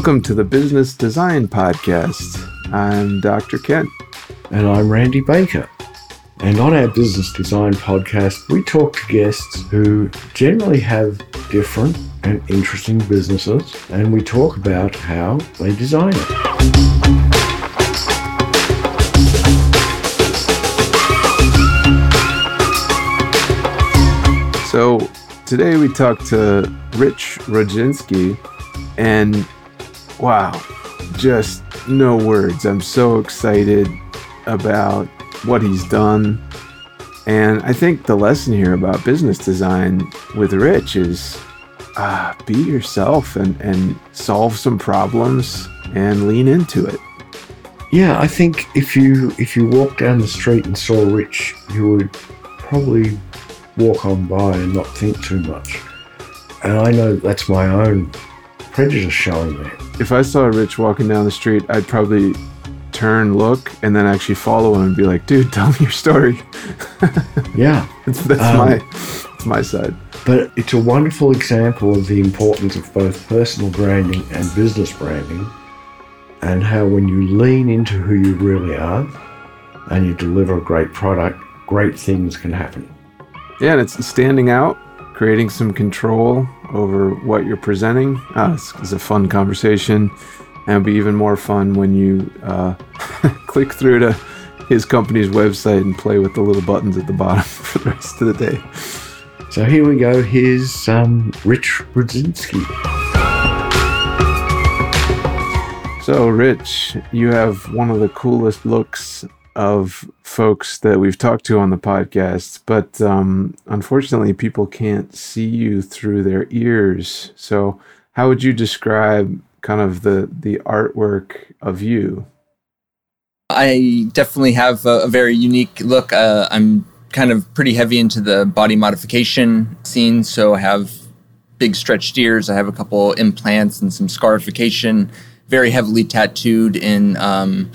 Welcome to the Business Design Podcast. I'm Dr. Kent. And I'm Randy Baker. And on our Business Design Podcast, we talk to guests who generally have different and interesting businesses, and we talk about how they design it. So today we talked to Rich Rudzinski, and wow, just no words. I'm so excited about what he's done. And I think the lesson here about business design with Rich is uh, be yourself and, and solve some problems and lean into it. Yeah, I think if you if you walk down the street and saw Rich, you would probably walk on by and not think too much. And I know that's my own prejudice showing there. If I saw Rich walking down the street, I'd probably turn, look, and then actually follow him and be like, "Dude, tell me your story." yeah, that's, that's um, my that's my side. But it's a wonderful example of the importance of both personal branding and business branding, and how when you lean into who you really are and you deliver a great product, great things can happen. Yeah, and it's standing out, creating some control over what you're presenting. Uh, it's, it's, a fun conversation, and it'll be even more fun when you uh, click through to his company's website and play with the little buttons at the bottom for the rest of the day. So here we go. Here's um, Rich Rudzinski. So, Rich, you have one of the coolest looks of folks that we've talked to on the podcast, but um, unfortunately, people can't see you through their ears. So, how would you describe kind of the the artwork of you? I definitely have a, a very unique look. Uh, I'm kind of pretty heavy into the body modification scene, so I have big stretched ears. I have a couple implants and some scarification. Very heavily tattooed in. Um,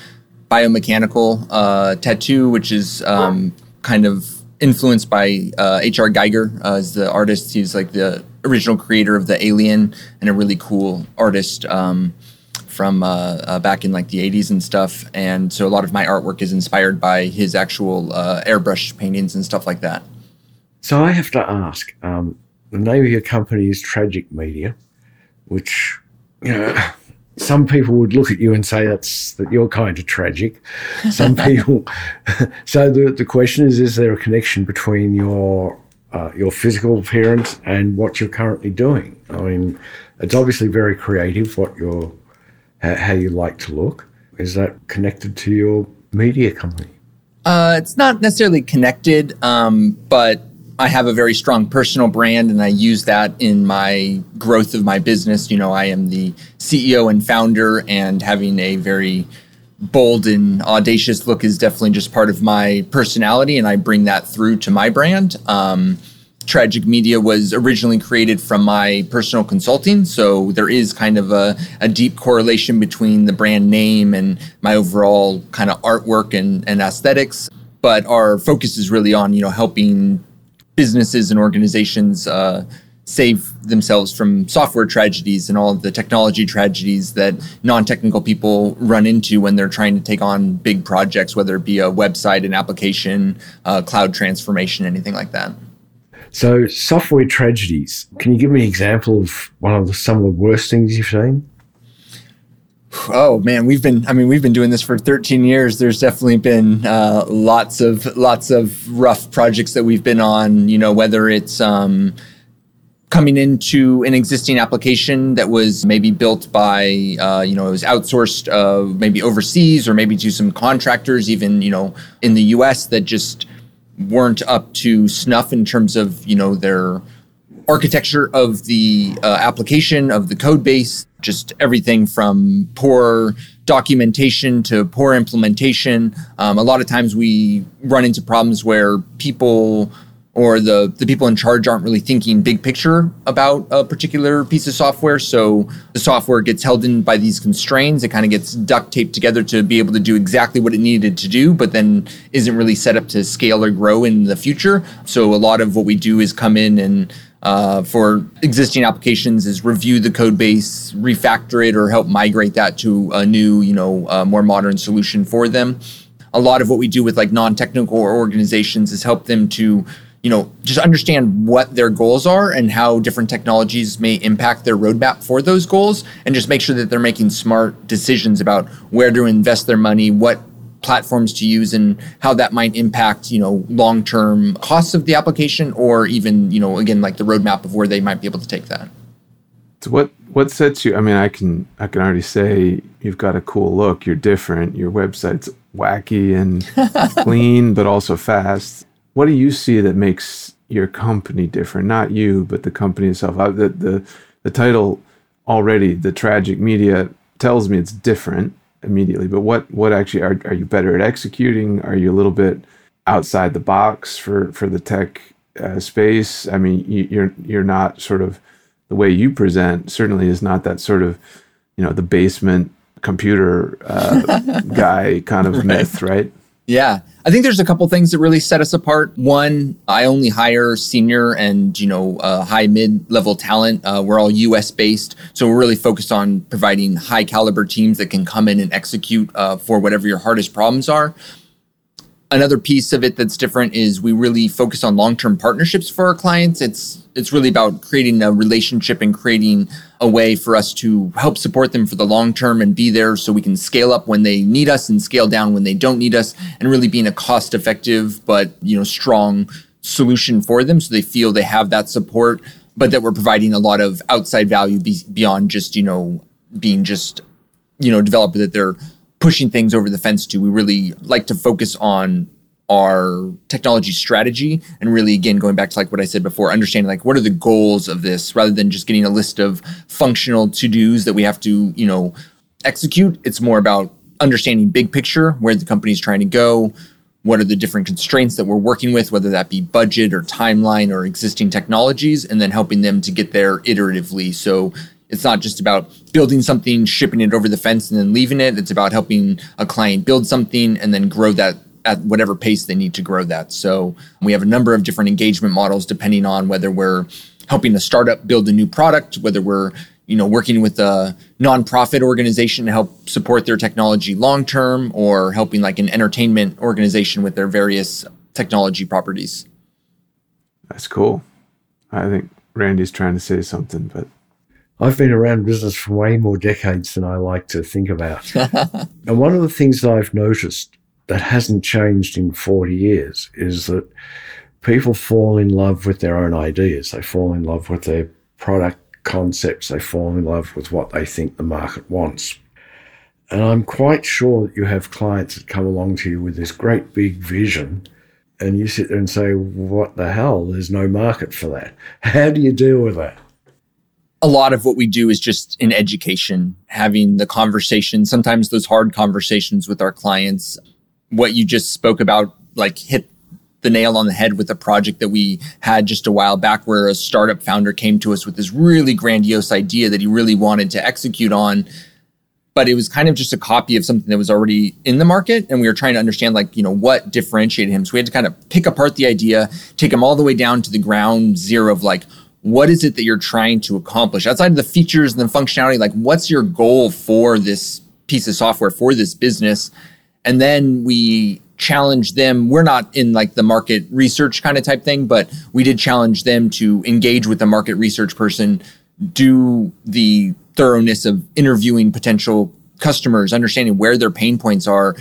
biomechanical uh, tattoo, which is um, kind of influenced by uh, H.R. Giger uh, as the artist. He's like the original creator of the Alien and a really cool artist um, from uh, uh, back in like the 80s and stuff. And so a lot of my artwork is inspired by his actual uh, airbrush paintings and stuff like that. So I have to ask um, the name of your company is Tragic Media, which, you know, some people would look at you and say that's that you're kind of tragic. Some people. so the the question is: Is there a connection between your uh, your physical appearance and what you're currently doing? I mean, it's obviously very creative. What you're how you like to look is that connected to your media company? Uh, it's not necessarily connected, um, but I have a very strong personal brand and I use that in my growth of my business. You know, I am the CEO and founder, and having a very bold and audacious look is definitely just part of my personality, and I bring that through to my brand. Um, Tragic Media was originally created from my personal consulting. So there is kind of a, a, deep correlation between the brand name and my overall kind of artwork and, and aesthetics. But our focus is really on, you know, helping businesses and organizations uh, save themselves from software tragedies and all of the technology tragedies that non-technical people run into when they're trying to take on big projects, whether it be a website, an application, uh, cloud transformation, anything like that. So, software tragedies. Can you give me an example of one of the, some of the worst things you've seen? Oh man, we've been. I mean, we've been doing this for 13 years. There's definitely been uh, lots of lots of rough projects that we've been on. You know, whether it's um, coming into an existing application that was maybe built by, uh, you know, it was outsourced, uh, maybe overseas, or maybe to some contractors, even you know, in the U.S. that just weren't up to snuff in terms of you know their architecture of the uh, application of the code base just everything from poor documentation to poor implementation. Um, a lot of times we run into problems where people or the, the people in charge aren't really thinking big picture about a particular piece of software. So the software gets held in by these constraints. It kind of gets duct taped together to be able to do exactly what it needed to do, but then isn't really set up to scale or grow in the future. So a lot of what we do is come in and uh, for existing applications is review the code base, refactor it, or help migrate that to a new, you know, uh, more modern solution for them. A lot of what we do with like non-technical organizations is help them to you know, just understand what their goals are and how different technologies may impact their roadmap for those goals, and just make sure that they're making smart decisions about where to invest their money, what platforms to use and how that might impact you know long-term costs of the application or even you know again like the roadmap of where they might be able to take that. So what what sets you i mean i can i can already say you've got a cool look. You're different. Your website's wacky and clean but also fast. What do you see that makes your company different? Not you, but the company itself. Uh, the the the title already, the tragic media tells me it's different immediately. But what what actually are are you better at executing? Are you a little bit outside the box for for the tech uh, space? I mean, you, you're you're not sort of the way you present certainly is not that sort of you know the basement computer uh, guy kind of right. myth, right? Yeah. I think there's a couple things that really set us apart. One, I only hire senior and, you know, uh, high mid level talent. Uh, we're all US based. So we're really focused on providing high caliber teams that can come in and execute uh, for whatever your hardest problems are. Another piece of it that's different is we really focus on long-term partnerships for our clients. It's it's really about creating a relationship and creating a way for us to help support them for the long term and be there so we can scale up when they need us and scale down when they don't need us and really being a cost effective but you know strong solution for them so they feel they have that support but that we're providing a lot of outside value be- beyond just you know being just you know developer that they're pushing things over the fence to. We really like to focus on our technology strategy. And really again going back to like what I said before understanding like what are the goals of this rather than just getting a list of functional to-dos that we have to you know execute. It's more about understanding big picture where the company is trying to go what are the different constraints that we're working with whether that be budget or timeline or existing technologies and then helping them to get there iteratively. So it's not just about building something, shipping it over the fence, and then leaving it. It's about helping a client build something and then grow that at whatever pace they need to grow that. So we have a number of different engagement models depending on whether we're helping a startup build a new product, whether we're you know working with a nonprofit organization to help support their technology long term, or helping like an entertainment organization with their various technology properties. That's cool. I think Randy's trying to say something, but I've been around business for way more decades than I like to think about. and one of the things that I've noticed that hasn't changed in 40 years is that people fall in love with their own ideas. They fall in love with their product concepts. They fall in love with what they think the market wants. And I'm quite sure that you have clients that come along to you with this great big vision and you sit there and say, what the hell? There's no market for that. How do you deal with that? a lot of what we do is just in education, having the conversation, sometimes those hard conversations with our clients. What you just spoke about, like hit the nail on the head with a project that we had just a while back where a startup founder came to us with this really grandiose idea that he really wanted to execute on. But it was kind of just a copy of something that was already in the market and we were trying to understand like you know what differentiated him. So we had to kind of pick apart the idea take him all the way down to the ground zero of like what is it that you're trying to accomplish? Outside of the features and the functionality like what's your goal for this piece of software for this business and then we challenge them. We're not in like the market research kind of type thing but we did challenge them to engage with the market research person do the thoroughness of interviewing potential customers understanding where their pain points are.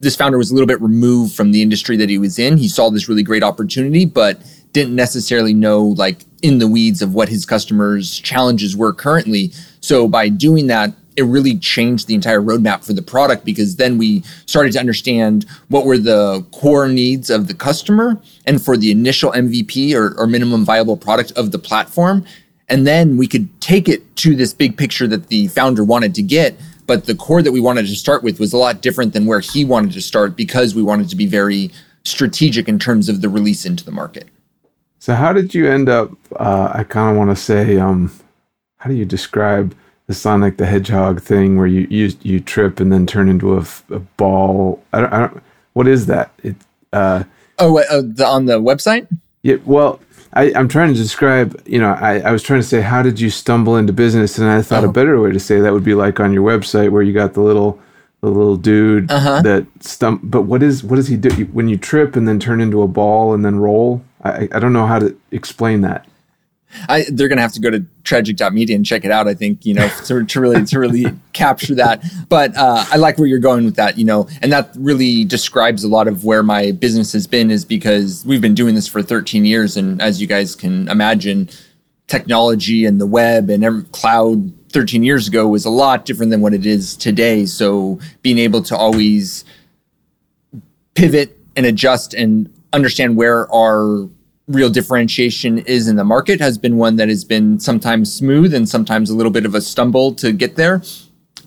This founder was a little bit removed from the industry that he was in. He saw this really great opportunity but didn't necessarily know like in the weeds of what his customers' challenges were currently. So by doing that, it really changed the entire roadmap for the product because then we started to understand what were the core needs of the customer and for the initial MVP or, or minimum viable product of the platform. And then we could take it to this big picture that the founder wanted to get. But the core that we wanted to start with was a lot different than where he wanted to start because we wanted to be very strategic in terms of the release into the market. So how did you end up? Uh, I kind of want to say, um, how do you describe the Sonic the Hedgehog thing where you you, you trip and then turn into a, a ball? I don't, I don't, What is that? It. Uh, oh, uh, the, on the website. Yeah. Well, I, am trying to describe, you know, I, I was trying to say, how did you stumble into business? And I thought oh. a better way to say that would be like on your website where you got the little, the little dude uh-huh. that stump. But what is, what does he do when you trip and then turn into a ball and then roll? I, I don't know how to explain that. I, they're going to have to go to tragic.media and check it out. I think, you know, to, to really, to really capture that. But uh, I like where you're going with that, you know, and that really describes a lot of where my business has been is because we've been doing this for 13 years. And as you guys can imagine, technology and the web and every, cloud 13 years ago was a lot different than what it is today. So being able to always pivot and adjust and understand where our real differentiation is in the market has been one that has been sometimes smooth and sometimes a little bit of a stumble to get there.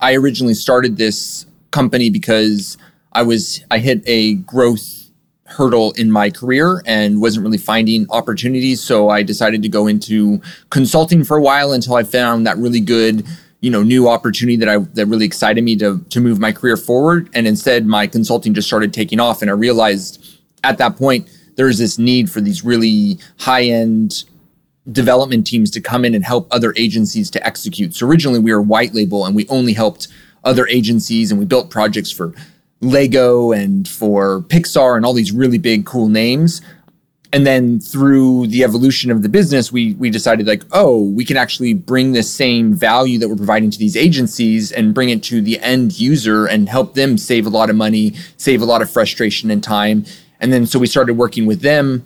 I originally started this company because I was I hit a growth hurdle in my career and wasn't really finding opportunities. So I decided to go into consulting for a while until I found that really good you know new opportunity that I that really excited me to to move my career forward. And instead my consulting just started taking off. And I realized at that point there's this need for these really high end development teams to come in and help other agencies to execute. So originally we were white label and we only helped other agencies and we built projects for Lego and for Pixar and all these really big cool names. And then through the evolution of the business, we we decided like, oh, we can actually bring the same value that we're providing to these agencies and bring it to the end user and help them save a lot of money, save a lot of frustration and time and then so we started working with them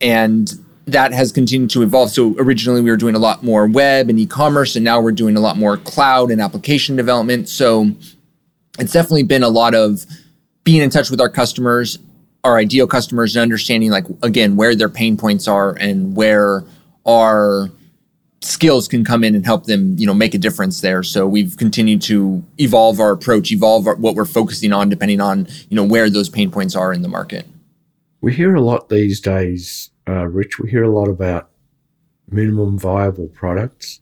and that has continued to evolve. So originally we were doing a lot more web and e-commerce and now we're doing a lot more cloud and application development. So it's definitely been a lot of being in touch with our customers, our ideal customers and understanding like again where their pain points are and where our skills can come in and help them, you know, make a difference there. So we've continued to evolve our approach, evolve our, what we're focusing on depending on, you know, where those pain points are in the market. We hear a lot these days, uh, Rich, we hear a lot about minimum viable products.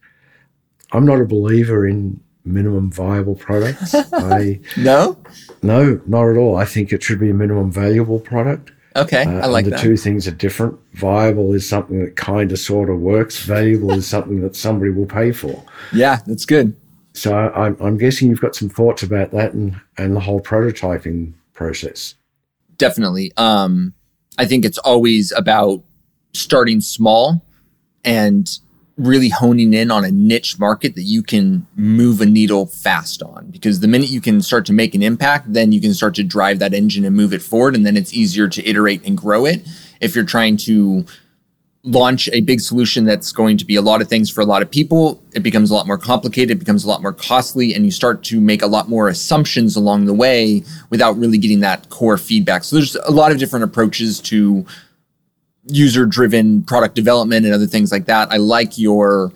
I'm not a believer in minimum viable products. I No? No, not at all. I think it should be a minimum valuable product. Okay, uh, I like that. the that. two things are different. Viable is something that kind of sort of works. Valuable is something that somebody will pay for. Yeah, that's good. So I'm, I'm guessing you've got some thoughts about that and, and the whole prototyping process. Definitely. Um, I think it's always about starting small and really honing in on a niche market that you can move a needle fast on. Because the minute you can start to make an impact, then you can start to drive that engine and move it forward. And then it's easier to iterate and grow it. If you're trying to launch a big solution that's going to be a lot of things for a lot of people, it becomes a lot more complicated, it becomes a lot more costly, and you start to make a lot more assumptions along the way without really getting that core feedback. So there's a lot of different approaches to user driven product development and other things like that. I like your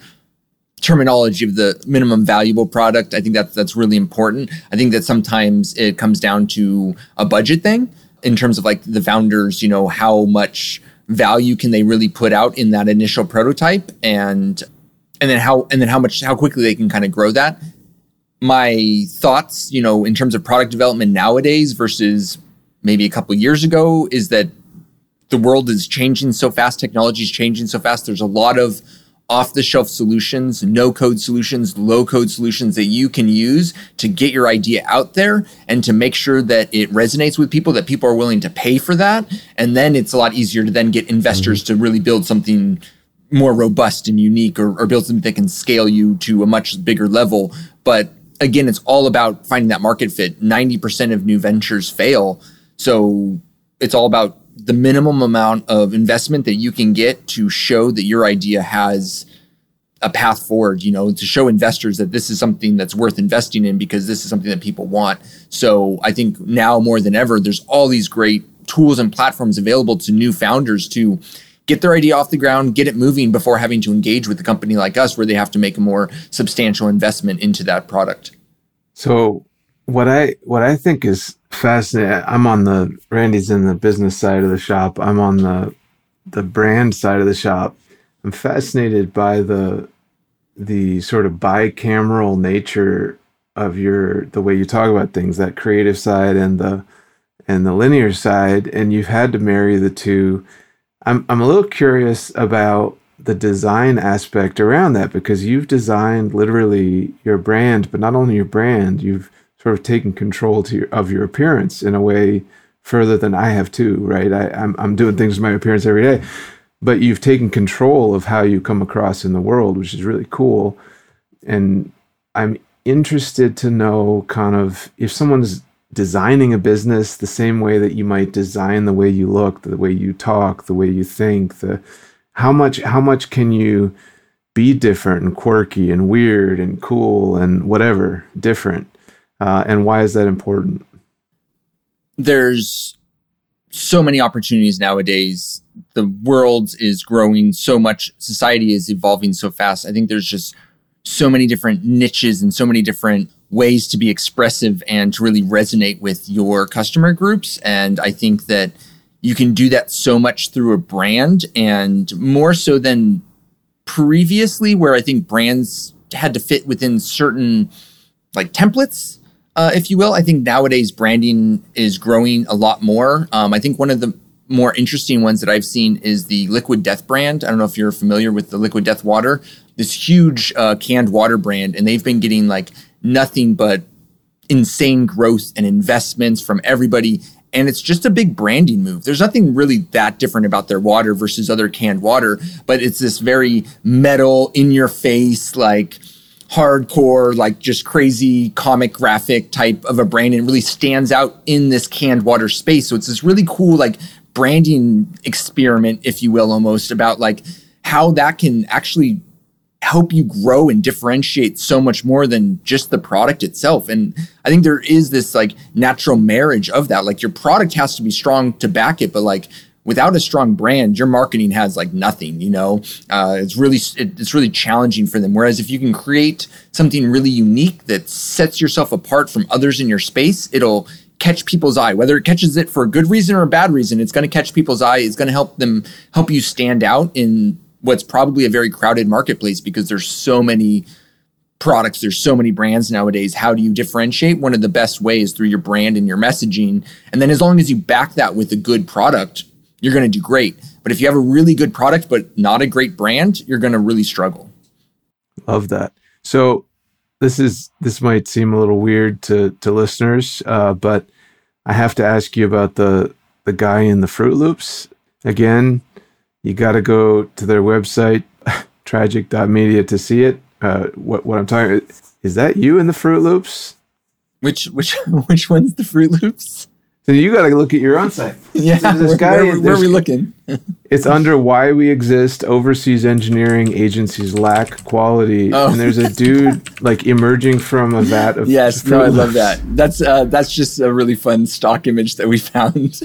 terminology of the minimum valuable product. I think that that's really important. I think that sometimes it comes down to a budget thing in terms of like the founders, you know, how much value can they really put out in that initial prototype? And and then how and then how much how quickly they can kind of grow that? My thoughts you know in terms of product development nowadays versus maybe a couple years ago is that the world is changing so fast technology is changing so fast. There's a lot of off the shelf solutions, no code solutions, low code solutions that you can use to get your idea out there and to make sure that it resonates with people, that people are willing to pay for that. And then it's a lot easier to then get investors mm-hmm. to really build something more robust and unique or, or build something that can scale you to a much bigger level. But again, it's all about finding that market fit. 90% of new ventures fail. So it's all about the minimum amount of investment that you can get to show that your idea has a path forward, you know, to show investors that this is something that's worth investing in because this is something that people want. So I think now more than ever, there's all these great tools and platforms available to new founders to get their idea off the ground, get it moving before having to engage with a company like us where they have to make a more substantial investment into that product. So what I what I think is fascinating. I'm on the Randy's in the business side of the shop. I'm on the the brand side of the shop. I'm fascinated by the the sort of bicameral nature of your the way you talk about things, that creative side and the and the linear side, and you've had to marry the two. I'm I'm a little curious about the design aspect around that because you've designed literally your brand, but not only your brand, you've sort of taken control to your, of your appearance in a way further than I have too, right? I, I'm I'm doing things with my appearance every day, but you've taken control of how you come across in the world, which is really cool. And I'm interested to know kind of if someone's designing a business the same way that you might design the way you look, the way you talk, the way you think, the how much how much can you be different and quirky and weird and cool and whatever different uh, and why is that important? There's so many opportunities nowadays. The world is growing so much. Society is evolving so fast. I think there's just so many different niches and so many different ways to be expressive and to really resonate with your customer groups. And i think that you can do that so much through a brand and more so than previously where i think brands had to fit within certain like templates uh, if you will i think nowadays branding is growing a lot more um, i think one of the more interesting ones that i've seen is the liquid death brand i don't know if you're familiar with the liquid death water this huge uh, canned water brand and they've been getting like nothing but insane growth and investments from everybody and it's just a big branding move. There's nothing really that different about their water versus other canned water, but it's this very metal, in your face, like hardcore, like just crazy comic graphic type of a brand and really stands out in this canned water space. So it's this really cool, like branding experiment, if you will, almost about like how that can actually help you grow and differentiate so much more than just the product itself. And I think there is this like natural marriage of that. Like your product has to be strong to back it, but like without a strong brand, your marketing has like nothing. You know, uh, it's really it, it's really challenging for them. Whereas if you can create something really unique that sets yourself apart from others in your space, it'll catch people's eye. Whether it catches it for a good reason or a bad reason it's going to catch people's eye. It's going to help them help you stand out in what's probably a very crowded marketplace because there's so many products there's so many brands nowadays. How do you differentiate? One of the best ways through your brand and your messaging. And then as long as you back that with a good product you're going to do great but if you have a really good product but not a great brand you're going to really struggle love that so this is this might seem a little weird to to listeners uh, but i have to ask you about the the guy in the fruit loops again you got to go to their website, tragic.media, to see it. Uh, what what I'm talking is that you in the Fruit Loops? Which which which one's the Fruit Loops? So you got to look at your own site. yeah, so this guy, where, where are we looking? it's under why we exist. Overseas engineering agencies lack quality, oh. and there's a dude like emerging from a vat of. Yes, no, I love that. That's uh, that's just a really fun stock image that we found.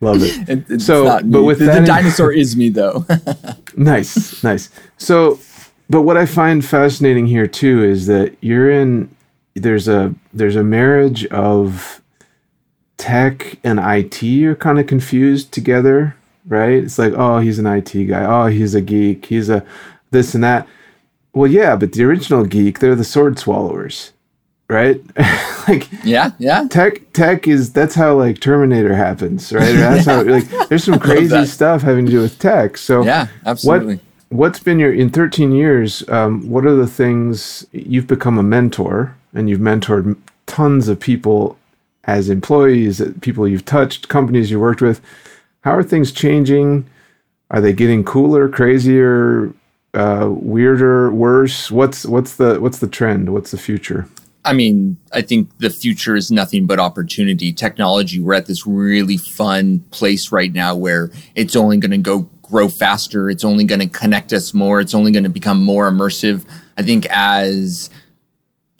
Love it. it so, but with the, the dinosaur is me though. nice, nice. So, but what I find fascinating here too is that you're in. There's a there's a marriage of tech and IT are kind of confused together, right? It's like, oh, he's an IT guy. Oh, he's a geek. He's a this and that. Well, yeah, but the original geek, they're the sword swallowers right? like yeah, yeah. Tech tech is that's how like Terminator happens, right? That's yeah. how like there's some crazy stuff having to do with tech. So yeah, absolutely. What, what's been your in 13 years? Um, what are the things you've become a mentor and you've mentored tons of people as employees, people you've touched, companies you worked with. How are things changing? Are they getting cooler, crazier, uh, weirder, worse? What's what's the what's the trend? What's the future? I mean, I think the future is nothing but opportunity. Technology, we're at this really fun place right now where it's only going to go grow faster. It's only going to connect us more. It's only going to become more immersive. I think as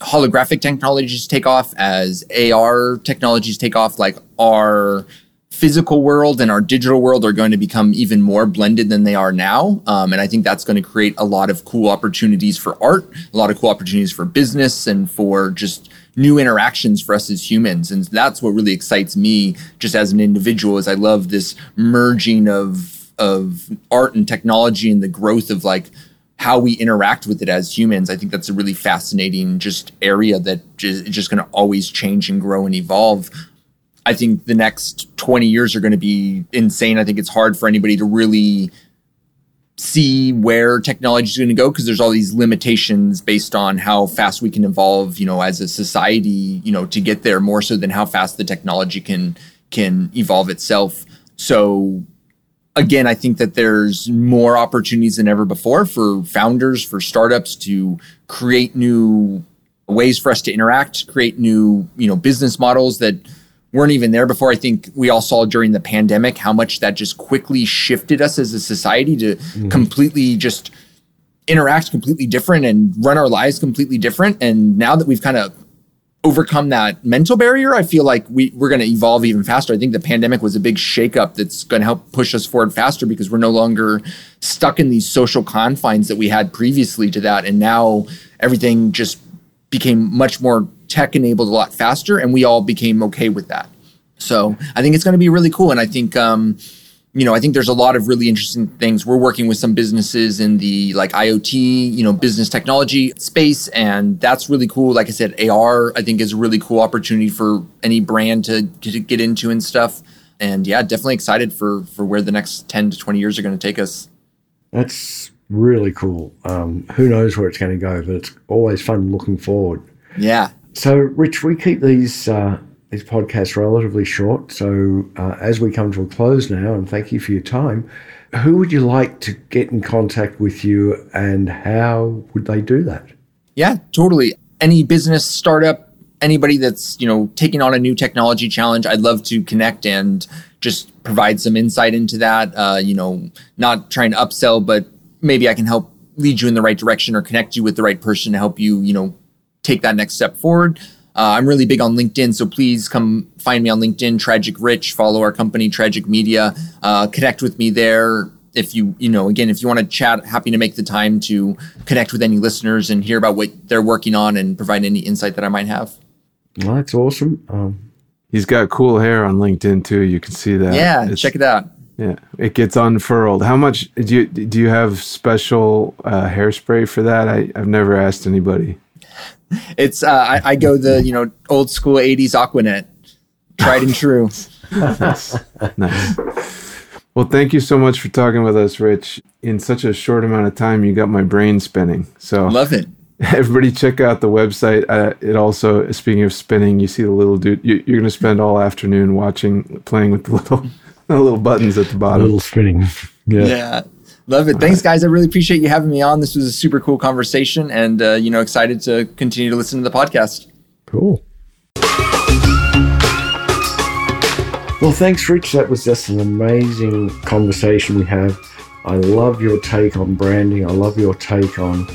holographic technologies take off, as AR technologies take off, like our physical world and our digital world are going to become even more blended than they are now. Um, and I think that's going to create a lot of cool opportunities for art, a lot of cool opportunities for business, and for just new interactions for us as humans. And that's what really excites me just as an individual is I love this merging of of art and technology and the growth of like how we interact with it as humans. I think that's a really fascinating just area that is just going to always change and grow and evolve. I think the next 20 years are going to be insane. I think it's hard for anybody to really see where technology is going to go because there's all these limitations based on how fast we can evolve, you know, as a society, you know, to get there more so than how fast the technology can can evolve itself. So again, I think that there's more opportunities than ever before for founders, for startups to create new ways for us to interact, create new, you know, business models that weren't even there before. I think we all saw during the pandemic how much that just quickly shifted us as a society to mm-hmm. completely just interact completely different and run our lives completely different. And now that we've kind of overcome that mental barrier, I feel like we, we're going to evolve even faster. I think the pandemic was a big shakeup that's going to help push us forward faster because we're no longer stuck in these social confines that we had previously to that. And now everything just became much more tech enabled a lot faster, and we all became okay with that. So I think it's going to be really cool. And I think, um, you know, I think there's a lot of really interesting things. We're working with some businesses in the like IoT, you know, business technology space, and that's really cool. Like I said, AR I think is a really cool opportunity for any brand to, to get into and stuff. And yeah, definitely excited for for where the next ten to twenty years are going to take us. That's really cool. Um, who knows where it's going to go, but it's always fun looking forward. Yeah. So, Rich, we keep these uh, these podcasts relatively short. So, uh, as we come to a close now, and thank you for your time, who would you like to get in contact with you, and how would they do that? Yeah, totally. Any business startup, anybody that's you know taking on a new technology challenge, I'd love to connect and just provide some insight into that. Uh, you know, not trying to upsell, but maybe I can help lead you in the right direction or connect you with the right person to help you, you know, take that next step forward. Uh, I'm really big on LinkedIn, so please come find me on LinkedIn, Tragic Rich. Follow our company, Tragic Media. Uh, connect with me there. If you, you know, again, if you want to chat, happy to make the time to connect with any listeners and hear about what they're working on and provide any insight that I might have. Well, that's awesome. Um, He's got cool hair on LinkedIn too. You can see that. Yeah, it's, check it out. Yeah, it gets unfurled. How much do you do you have special uh, hairspray for that? I, I've never asked anybody. It's uh, I, I, go the you know old school '80s Aquanet, tried and true. nice, nice. Well, thank you so much for talking with us, Rich. In such a short amount of time, you got my brain spinning. So love it. Everybody, check out the website. Uh, it also, speaking of spinning, you see the little dude. You, you're going to spend all afternoon watching, playing with the little the little buttons at the bottom. little spinning. Yeah. Yeah. Love it. Thanks, guys. I really appreciate you having me on. This was a super cool conversation and, uh, you know, excited to continue to listen to the podcast. Cool. Well, thanks, Rich. That was just an amazing conversation we had. I love your take on branding. I love your take on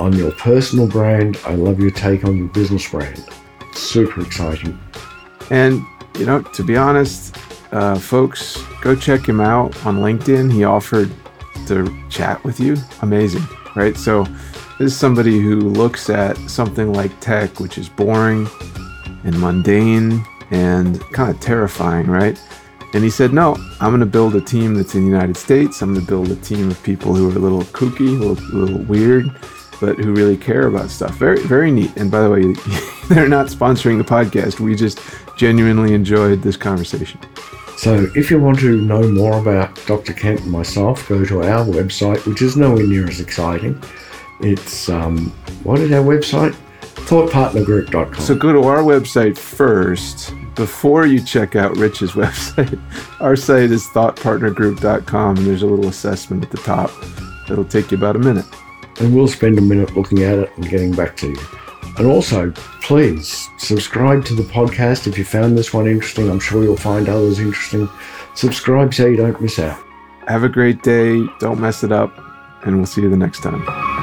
on your personal brand. I love your take on your business brand. Super exciting. And you know, to be honest, uh, folks, go check him out on LinkedIn. He offered to chat with you. Amazing, right? So, this is somebody who looks at something like tech, which is boring and mundane and kind of terrifying, right? And he said, No, I'm going to build a team that's in the United States. I'm going to build a team of people who are a little kooky, a little, a little weird, but who really care about stuff. Very, very neat. And by the way, they're not sponsoring the podcast. We just genuinely enjoyed this conversation. So, if you want to know more about Dr. Kent and myself, go to our website, which is nowhere near as exciting. It's, um, what is our website? thoughtpartnergroup.com. So, go to our website first before you check out Rich's website. Our site is thoughtpartnergroup.com, and there's a little assessment at the top that'll take you about a minute. And we'll spend a minute looking at it and getting back to you. And also, please subscribe to the podcast if you found this one interesting. I'm sure you'll find others interesting. Subscribe so you don't miss out. Have a great day. Don't mess it up. And we'll see you the next time.